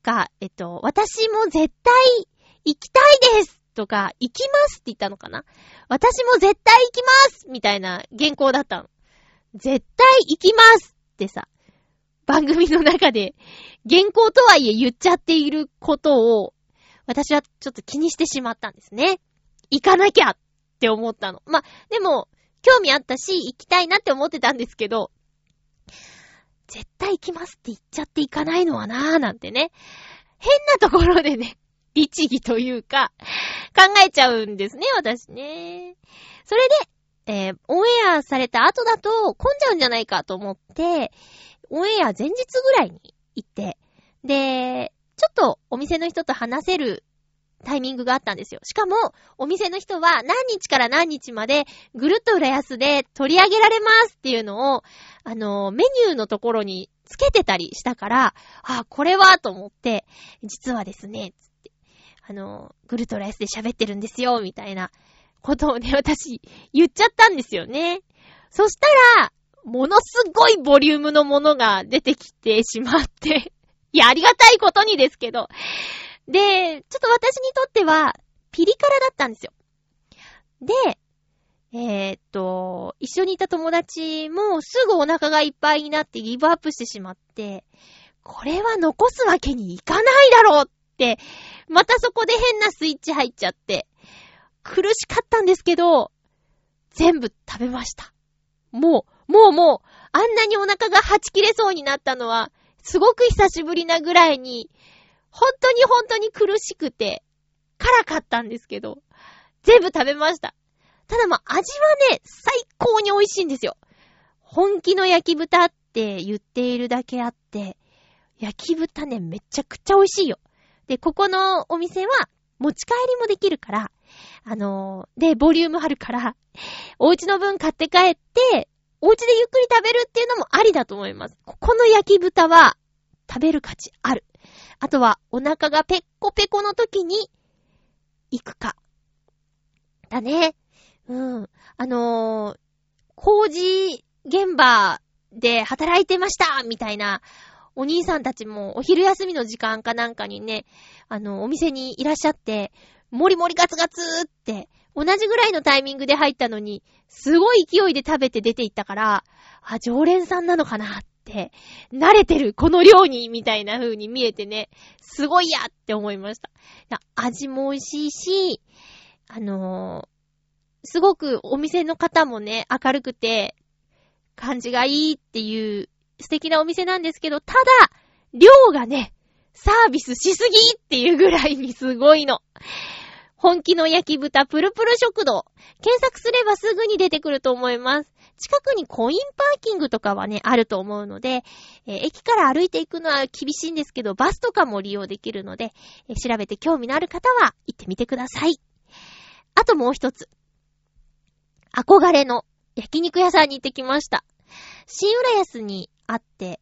か、えっと、私も絶対行きたいですとか、行きますって言ったのかな？私も絶対行きますみたいな原稿だったの。絶対行きますってさ、番組の中で原稿とはいえ言っちゃっていることを、私はちょっと気にしてしまったんですね。行かなきゃって思ったの。までも、興味あったし、行きたいなって思ってたんですけど、絶対行きますって言っちゃって行かないのはなぁなんてね。変なところでね、律儀というか、考えちゃうんですね、私ね。それで、えー、オンエアされた後だと混んじゃうんじゃないかと思って、オンエア前日ぐらいに行って、で、ちょっとお店の人と話せるタイミングがあったんですよ。しかも、お店の人は何日から何日までぐるっと浦安で取り上げられますっていうのを、あの、メニューのところにつけてたりしたから、あ、これはと思って、実はですね、つって、あの、ぐるっと浦安で喋ってるんですよ、みたいなことをね、私、言っちゃったんですよね。そしたら、ものすごいボリュームのものが出てきてしまっていや、ありがたいことにですけど、で、私にとっては、ピリ辛だったんですよ。で、えー、っと、一緒にいた友達もすぐお腹がいっぱいになってギブアップしてしまって、これは残すわけにいかないだろうって、またそこで変なスイッチ入っちゃって、苦しかったんですけど、全部食べました。もう、もうもう、あんなにお腹がはち切れそうになったのは、すごく久しぶりなぐらいに、本当に本当に苦しくて、辛かったんですけど、全部食べました。ただまあ、味はね、最高に美味しいんですよ。本気の焼き豚って言っているだけあって、焼き豚ね、めちゃくちゃ美味しいよ。で、ここのお店は、持ち帰りもできるから、あのー、で、ボリュームあるから、お家の分買って帰って、お家でゆっくり食べるっていうのもありだと思います。ここの焼き豚は、食べる価値ある。あとは、お腹がペッコペコの時に、行くか。だね。うん。あのー、工事現場で働いてましたみたいな、お兄さんたちもお昼休みの時間かなんかにね、あの、お店にいらっしゃって、もりもりガツガツって、同じぐらいのタイミングで入ったのに、すごい勢いで食べて出て行ったから、あ、常連さんなのかなっ、って慣れてる、この量に、みたいな風に見えてね、すごいやって思いました。味も美味しいし、あのー、すごくお店の方もね、明るくて、感じがいいっていう素敵なお店なんですけど、ただ、量がね、サービスしすぎっていうぐらいにすごいの。本気の焼き豚プルプル食堂。検索すればすぐに出てくると思います。近くにコインパーキングとかはね、あると思うので、えー、駅から歩いていくのは厳しいんですけど、バスとかも利用できるので、えー、調べて興味のある方は行ってみてください。あともう一つ。憧れの焼肉屋さんに行ってきました。新浦安にあって、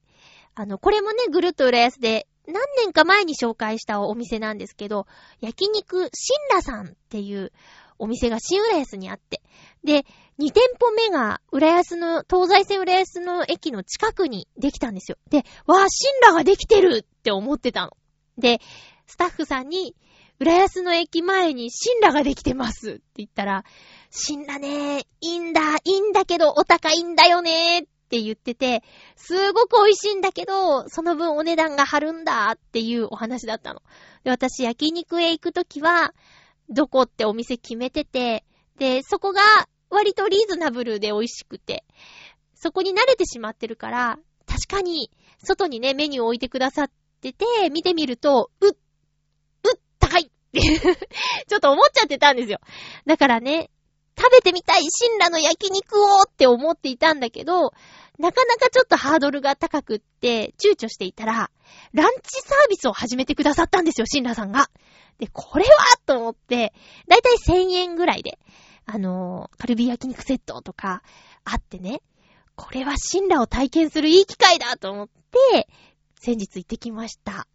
あの、これもね、ぐるっと浦安で何年か前に紹介したお店なんですけど、焼肉新羅さんっていうお店が新浦安にあって、で、2店舗目が、浦安の、東西線浦安の駅の近くにできたんですよ。で、わあ、新羅ができてるって思ってたの。で、スタッフさんに、浦安の駅前に新羅ができてますって言ったら、新羅ね、いいんだ、いいんだけど、お高いんだよねっって言ってて、すごく美味しいんだけど、その分お値段が張るんだっていうお話だったの。で、私焼肉へ行くときは、どこってお店決めてて、で、そこが割とリーズナブルで美味しくて、そこに慣れてしまってるから、確かに、外にね、メニューを置いてくださってて、見てみると、うっ、うっ、高いって ちょっと思っちゃってたんですよ。だからね、食べてみたい新羅の焼肉をって思っていたんだけど、なかなかちょっとハードルが高くって躊躇していたら、ランチサービスを始めてくださったんですよ、新羅さんが。で、これはと思って、だいたい1000円ぐらいで、あのー、カルビ焼肉セットとかあってね、これは新羅を体験するいい機会だと思って、先日行ってきました。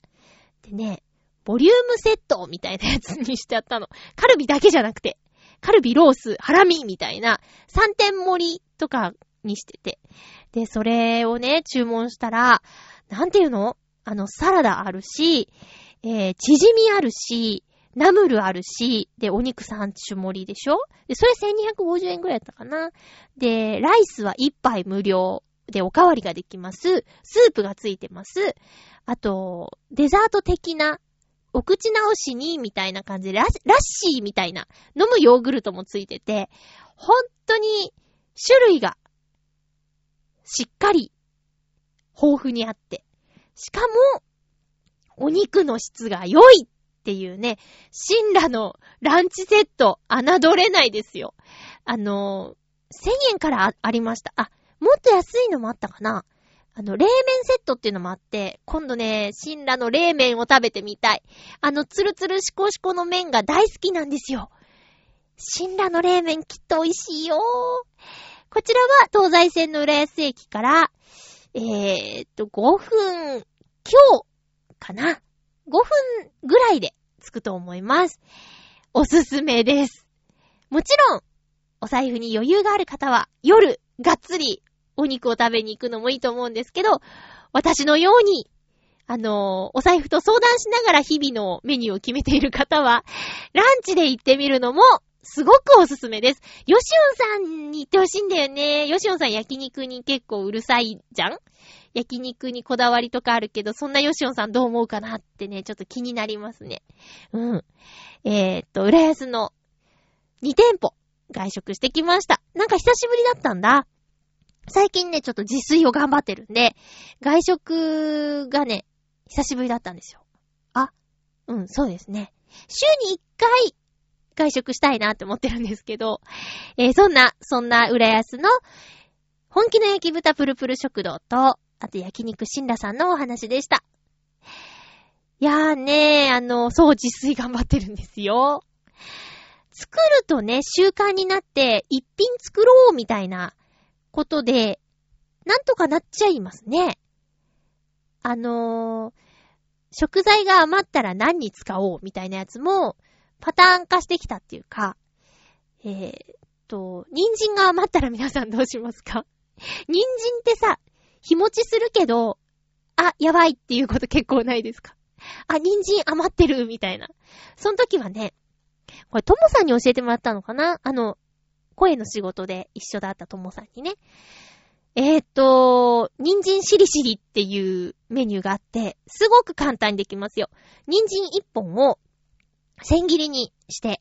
でね、ボリュームセットみたいなやつにしてあったの。カルビだけじゃなくて、カルビ、ロース、ハラミみたいな3点盛りとかにしてて。で、それをね、注文したら、なんていうの？あの、サラダあるし、えー、チヂミあるし、ナムルあるし、で、お肉3種盛りでしょ？で、それ1250円くらいだったかな？で、ライスは1杯無料でおかわりができます。スープがついてます。あと、デザート的なお口直しに、みたいな感じでラ、ッシーみたいな、飲むヨーグルトもついてて、本当に種類がしっかり豊富にあって、しかも、お肉の質が良いっていうね、シンラのランチセット、侮れないですよ。あの、1000円からありました。あ、もっと安いのもあったかなあの、冷麺セットっていうのもあって、今度ね、シンラの冷麺を食べてみたい。あの、ツルツルシコシコの麺が大好きなんですよ。シンラの冷麺きっと美味しいよ。こちらは東西線の浦安駅から、えー、っと、5分、今日かな。5分ぐらいで着くと思います。おすすめです。もちろん、お財布に余裕がある方は、夜、がっつりお肉を食べに行くのもいいと思うんですけど、私のように、あの、お財布と相談しながら日々のメニューを決めている方は、ランチで行ってみるのも、すごくおすすめです。ヨシオンさんに行ってほしいんだよね。ヨシオンさん焼肉に結構うるさいじゃん？焼肉にこだわりとかあるけど、そんなヨシオンさんどう思うかなってね、ちょっと気になりますね。うん。えー、っと、浦安の2店舗外食してきました。なんか久しぶりだったんだ。最近ね、ちょっと自炊を頑張ってるんで、外食がね、久しぶりだったんですよ。あ、うん、そうですね。週に1回、外食したいなって思ってるんですけど、えー、そんな、そんな浦安の、本気の焼き豚プルプル食堂と、あと焼肉シンラさんのお話でした。いやーねー、あの、そう、自炊頑張ってるんですよ。作るとね、習慣になって、一品作ろうみたいなことで、なんとかなっちゃいますね。あのー、食材が余ったら何に使おうみたいなやつも、パターン化してきたっていうか、えー、と、人参が余ったら皆さんどうしますか？人参ってさ、日持ちするけど、あ、やばいっていうこと結構ないですか？あ、人参余ってるみたいな。その時はね、これ、ともさんに教えてもらったのかな？あの、声の仕事で一緒だったともさんにね。えー、っと、人参しりしりっていうメニューがあって、すごく簡単にできますよ。人参一本を千切りにして、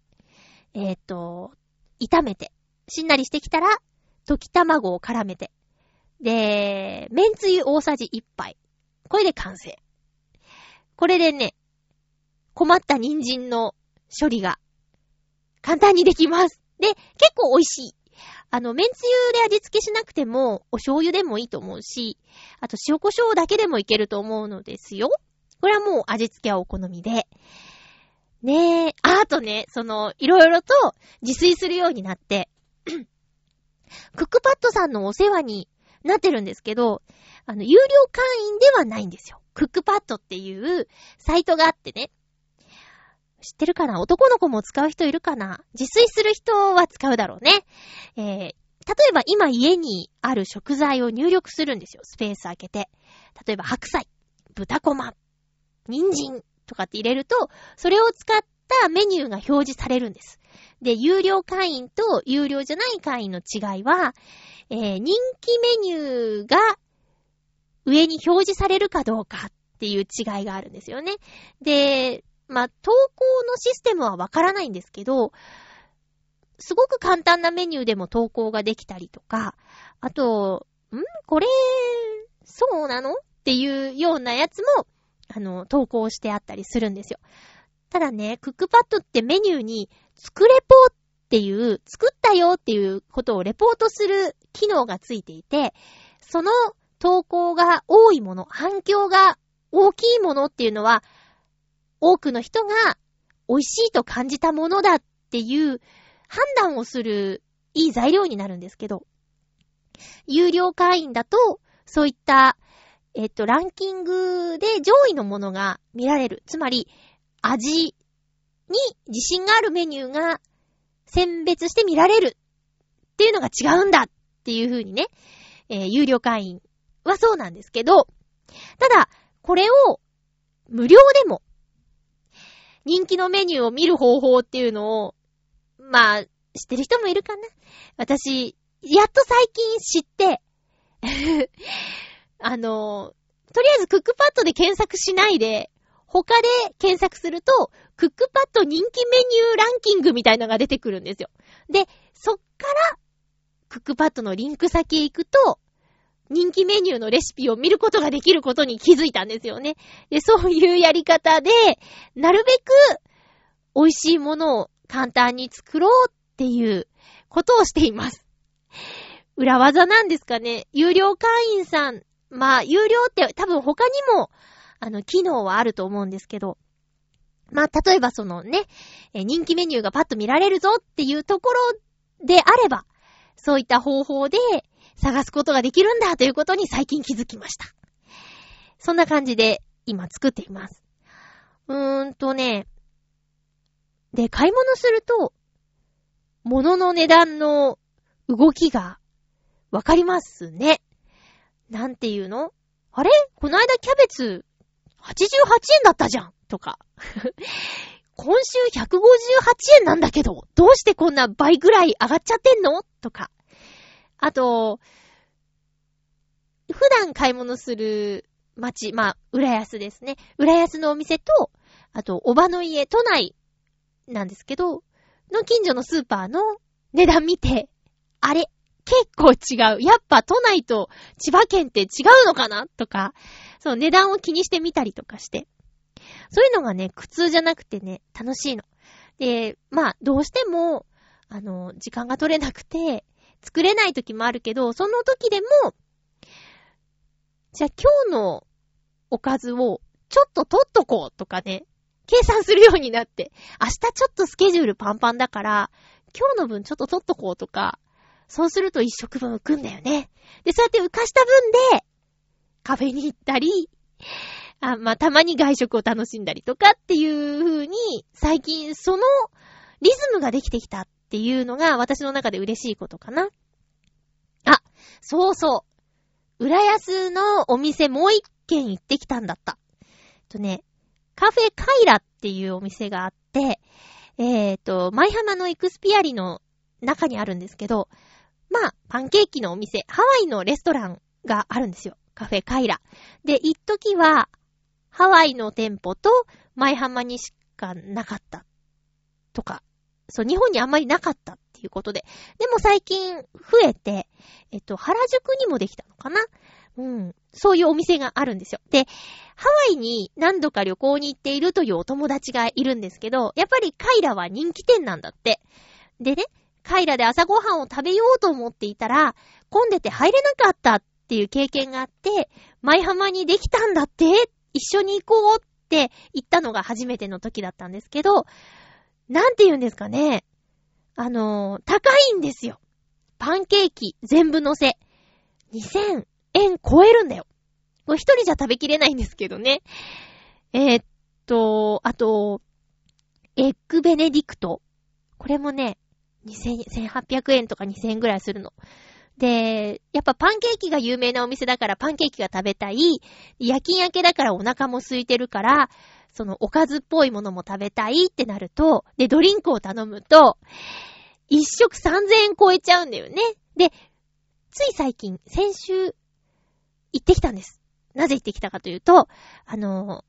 えー、っと、炒めて、しんなりしてきたら、溶き卵を絡めて、で、めんつゆ大さじ1杯。これで完成。これでね、困った人参の処理が簡単にできます。で、結構美味しい。あの、めんつゆで味付けしなくても、お醤油でもいいと思うし、あと塩胡椒だけでもいけると思うのですよ。これはもう味付けはお好みで。ねえ、あとね、その、いろいろと自炊するようになって、クックパッドさんのお世話になってるんですけど、あの、有料会員ではないんですよ。クックパッドっていうサイトがあってね。知ってるかな？男の子も使う人いるかな？自炊する人は使うだろうね。えー、例えば今家にある食材を入力するんですよ。スペース開けて。例えば白菜、豚こま、人参とかって入れると、それを使ったメニューが表示されるんです。で、有料会員と有料じゃない会員の違いは、えー、人気メニューが上に表示されるかどうかっていう違いがあるんですよね。で、まあ、投稿のシステムはわからないんですけど、すごく簡単なメニューでも投稿ができたりとか、あと、ん？これ、そうなの？っていうようなやつも、あの、投稿してあったりするんですよ。ただね、クックパッドってメニューに、作レポっていう、作ったよっていうことをレポートする機能がついていて、その投稿が多いもの、反響が大きいものっていうのは、多くの人が美味しいと感じたものだっていう判断をするいい材料になるんですけど、有料会員だと、そういった、えっと、ランキングで上位のものが見られる。つまり、味に自信があるメニューが選別して見られるっていうのが違うんだっていう風にね、えー、有料会員はそうなんですけど、ただ、これを無料でも人気のメニューを見る方法っていうのを、まあ、知ってる人もいるかな私、やっと最近知って あの、とりあえずクックパッドで検索しないで、他で検索すると、クックパッド人気メニューランキングみたいのが出てくるんですよ。で、そっから、クックパッドのリンク先へ行くと、人気メニューのレシピを見ることができることに気づいたんですよね。で、そういうやり方で、なるべく美味しいものを簡単に作ろうっていうことをしています。裏技なんですかね。有料会員さん、まあ、有料って多分他にも、あの、機能はあると思うんですけど、まあ、例えばそのね、人気メニューがパッと見られるぞっていうところであれば、そういった方法で探すことができるんだということに最近気づきました。そんな感じで今作っています。うーんとね、で、買い物すると、物の値段の動きがわかりますね。なんていうの？あれ？この間キャベツ88円だったじゃんとか。今週158円なんだけど、どうしてこんな倍ぐらい上がっちゃってんの？とか。あと、普段買い物する街、まあ、浦安ですね。浦安のお店と、あと、おばの家、都内なんですけど、の近所のスーパーの値段見て、あれ結構違う。やっぱ都内と千葉県って違うのかな？とか、その値段を気にしてみたりとかして。そういうのがね、苦痛じゃなくてね、楽しいの。で、まあ、どうしても、あの、時間が取れなくて、作れない時もあるけど、その時でも、じゃあ今日のおかずをちょっと取っとこうとかね、計算するようになって、明日ちょっとスケジュールパンパンだから、今日の分ちょっと取っとこうとか、そうすると一食分浮くんだよね。で、そうやって浮かした分で、カフェに行ったり、あまあ、たまに外食を楽しんだりとかっていう風に、最近そのリズムができてきたっっていうのが私の中で嬉しいことかな。あ、そうそう。浦安のお店もう一軒行ってきたんだった。とね、カフェカイラっていうお店があって、えっ、ー、と、舞浜のエクスピアリの中にあるんですけど、まあ、パンケーキのお店、ハワイのレストランがあるんですよ。カフェカイラ。で、一時は、ハワイの店舗と舞浜にしかなかった。とか、そう、日本にあんまりなかったっていうことで。でも最近増えて、えっと、原宿にもできたのかな？うん。そういうお店があるんですよ。で、ハワイに何度か旅行に行っているというお友達がいるんですけど、やっぱりカイラは人気店なんだって。でね、カイラで朝ごはんを食べようと思っていたら、混んでて入れなかったっていう経験があって、舞浜にできたんだって一緒に行こうって言ったのが初めての時だったんですけど、なんて言うんですかね。あのー、高いんですよ。パンケーキ全部乗せ。2000円超えるんだよ。これ一人じゃ食べきれないんですけどね。えー、っと、あと、エッグベネディクト。これもね、2000、1800円とか2000円ぐらいするの。で、やっぱパンケーキが有名なお店だからパンケーキが食べたい。夜勤明けだからお腹も空いてるから、そのおかずっぽいものも食べたいってなると、で、ドリンクを頼むと、一食3000円超えちゃうんだよね。で、つい最近、先週、行ってきたんです。なぜ行ってきたかというと、あの、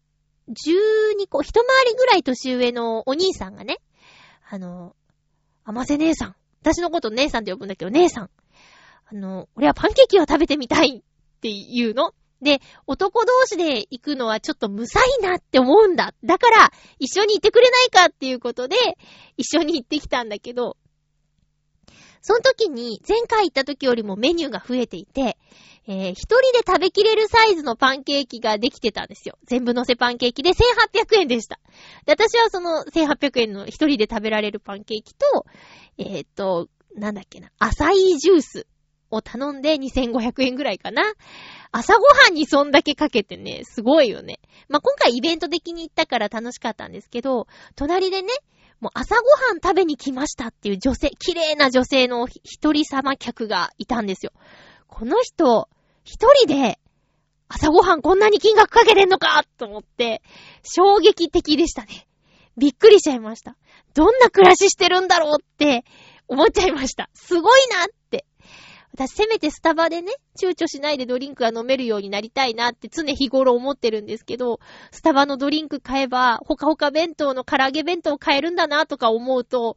12個、一回りぐらい年上のお兄さんがね、あの、あませ姉さん。私のこと姉さんって呼ぶんだけど、姉さん。あの、俺はパンケーキを食べてみたいって言うの。で、男同士で行くのはちょっとむさいなって思うんだ。だから、一緒に行ってくれないかっていうことで、一緒に行ってきたんだけど、その時に、前回行った時よりもメニューが増えていて、えー、一人で食べきれるサイズのパンケーキができてたんですよ。全部乗せパンケーキで1800円でした。で、私はその1800円の一人で食べられるパンケーキと、えー、っと、なんだっけな、アサイジュースを頼んで2500円ぐらいかな。朝ごはんにそんだけかけてね、すごいよね。まあ、今回イベント的に行ったから楽しかったんですけど、隣でね、もう朝ごはん食べに来ましたっていう女性、綺麗な女性の一人様客がいたんですよ。この人、一人で朝ごはんこんなに金額かけてんのかと思って、衝撃的でしたね。びっくりしちゃいました。どんな暮らししてるんだろうって思っちゃいました。すごいなって。私せめてスタバでね、躊躇しないでドリンクが飲めるようになりたいなって常日頃思ってるんですけど、スタバのドリンク買えば、ほかほか弁当の唐揚げ弁当買えるんだなとか思うと、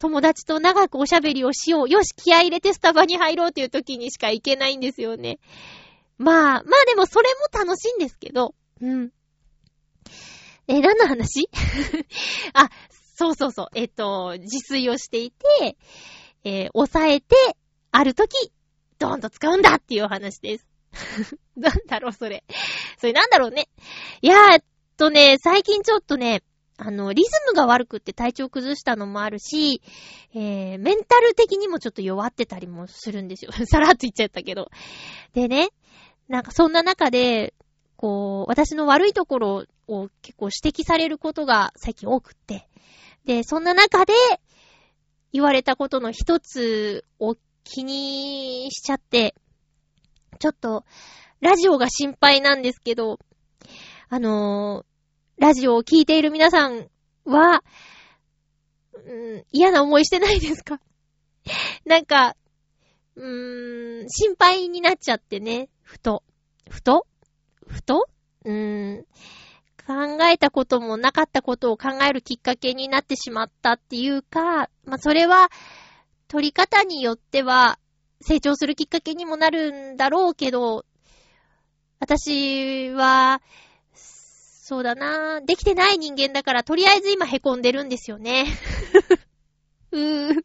友達と長くおしゃべりをしよう。よし、気合入れてスタバに入ろうっていう時にしか行けないんですよね。まあ、まあでもそれも楽しいんですけど、うん。え、何の話？あ、そうそうそう。えっと、自炊をしていて、えー、抑えて、ある時、ドーンと使うんだっていうお話です。なんだろう、それ。それなんだろうね。いやーっとね、最近ちょっとね、あの、リズムが悪くって体調崩したのもあるし、えー、メンタル的にもちょっと弱ってたりもするんですよ。さらっと言っちゃったけど。でね、なんかそんな中で、こう、私の悪いところを結構指摘されることが最近多くって。で、そんな中で、言われたことの一つを気にしちゃって、ちょっと、ラジオが心配なんですけど、あのー、ラジオを聴いている皆さんは、うん、嫌な思いしてないですか？なんか、うーん、心配になっちゃってね、ふと。ふと？ふと？うーん、考えたこともなかったことを考えるきっかけになってしまったっていうか、まあ、それは、取り方によっては成長するきっかけにもなるんだろうけど、私は、そうだなできてない人間だから、とりあえず今凹んでるんですよね。うー。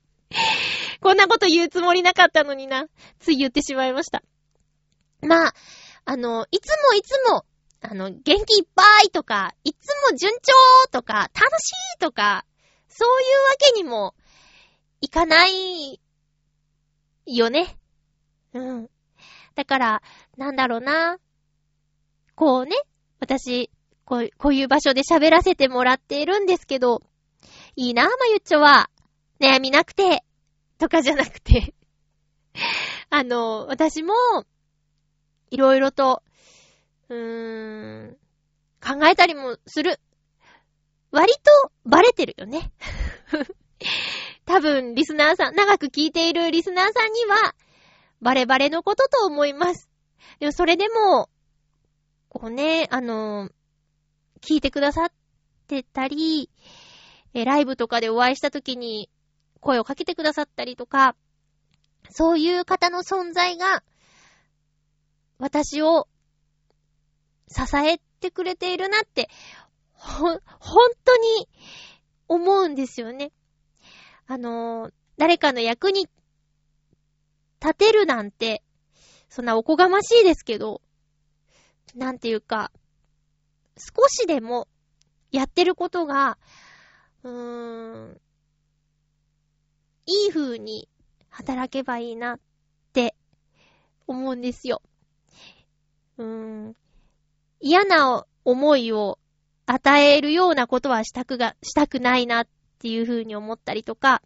こんなこと言うつもりなかったのにな。つい言ってしまいました。まあ、あの、いつもいつも、あの、元気いっぱいとか、いつも順調とか、楽しいとか、そういうわけにもいかないよね。うん。だから、なんだろうな。こうね、私、こうこういう場所で喋らせてもらっているんですけど、いいな、まゆっちょは、悩みなくて、とかじゃなくて あの、私も、いろいろと、うーん、考えたりもする。割とバレてるよね多分、リスナーさん、長く聞いているリスナーさんには、バレバレのことと思います。でも、それでも、こうね、あの、聞いてくださってたり、え、ライブとかでお会いした時に声をかけてくださったりとか、そういう方の存在が、私を支えてくれているなって、ほ、本当に思うんですよね。あのー、誰かの役に立てるなんて、そんなおこがましいですけど、なんていうか、少しでもやってることが、うーん、いい風に働けばいいなって思うんですよ。うーん、嫌な思いを与えるようなことはしたくが、したくないなっっていう風に思ったりとか、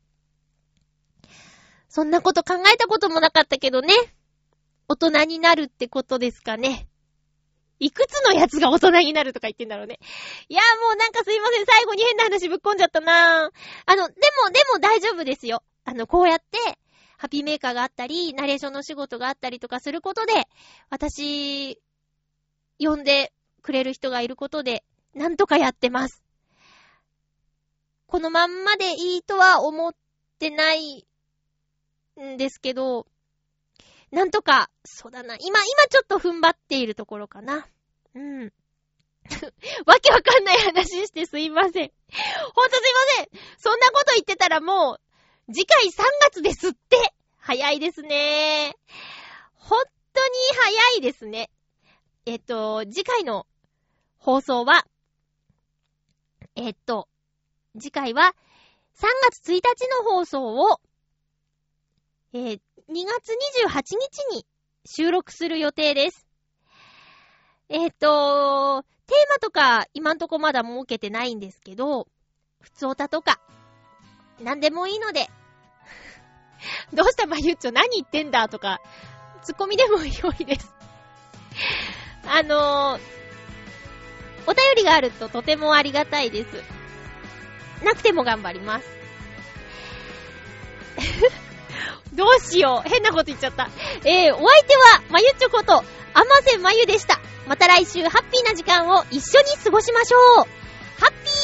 そんなこと考えたこともなかったけどね。大人になるってことですかね。いくつのやつが大人になるとか言ってんだろうね。いやもうなんかすいません。最後に変な話ぶっこんじゃったなぁ。あの、でも、でも大丈夫ですよ。あの、こうやって、ハピーメーカーがあったり、ナレーションの仕事があったりとかすることで、私、呼んでくれる人がいることで、なんとかやってます。このまんまでいいとは思ってないんですけど、なんとか、そうだな。今、今ちょっと踏ん張っているところかな。うん。わけわかんない話してすいません。ほんとすいません。そんなこと言ってたらもう、次回3月ですって。早いですね。ほんとに早いですね。えっと、次回の放送は、えっと、次回は3月1日の放送を、えー、2月28日に収録する予定です。えっ、と、テーマとか今んとこまだ設けてないんですけど、普通歌とか、なんでもいいので、どうしたまゆっちょ何言ってんだとか、ツッコミでも良いです。あのー、お便りがあるととてもありがたいです。なくても頑張ります。どうしよう。変なこと言っちゃった。えー、お相手は、まゆちょこと、あませまゆでした。また来週、ハッピーな時間を一緒に過ごしましょう。ハッピー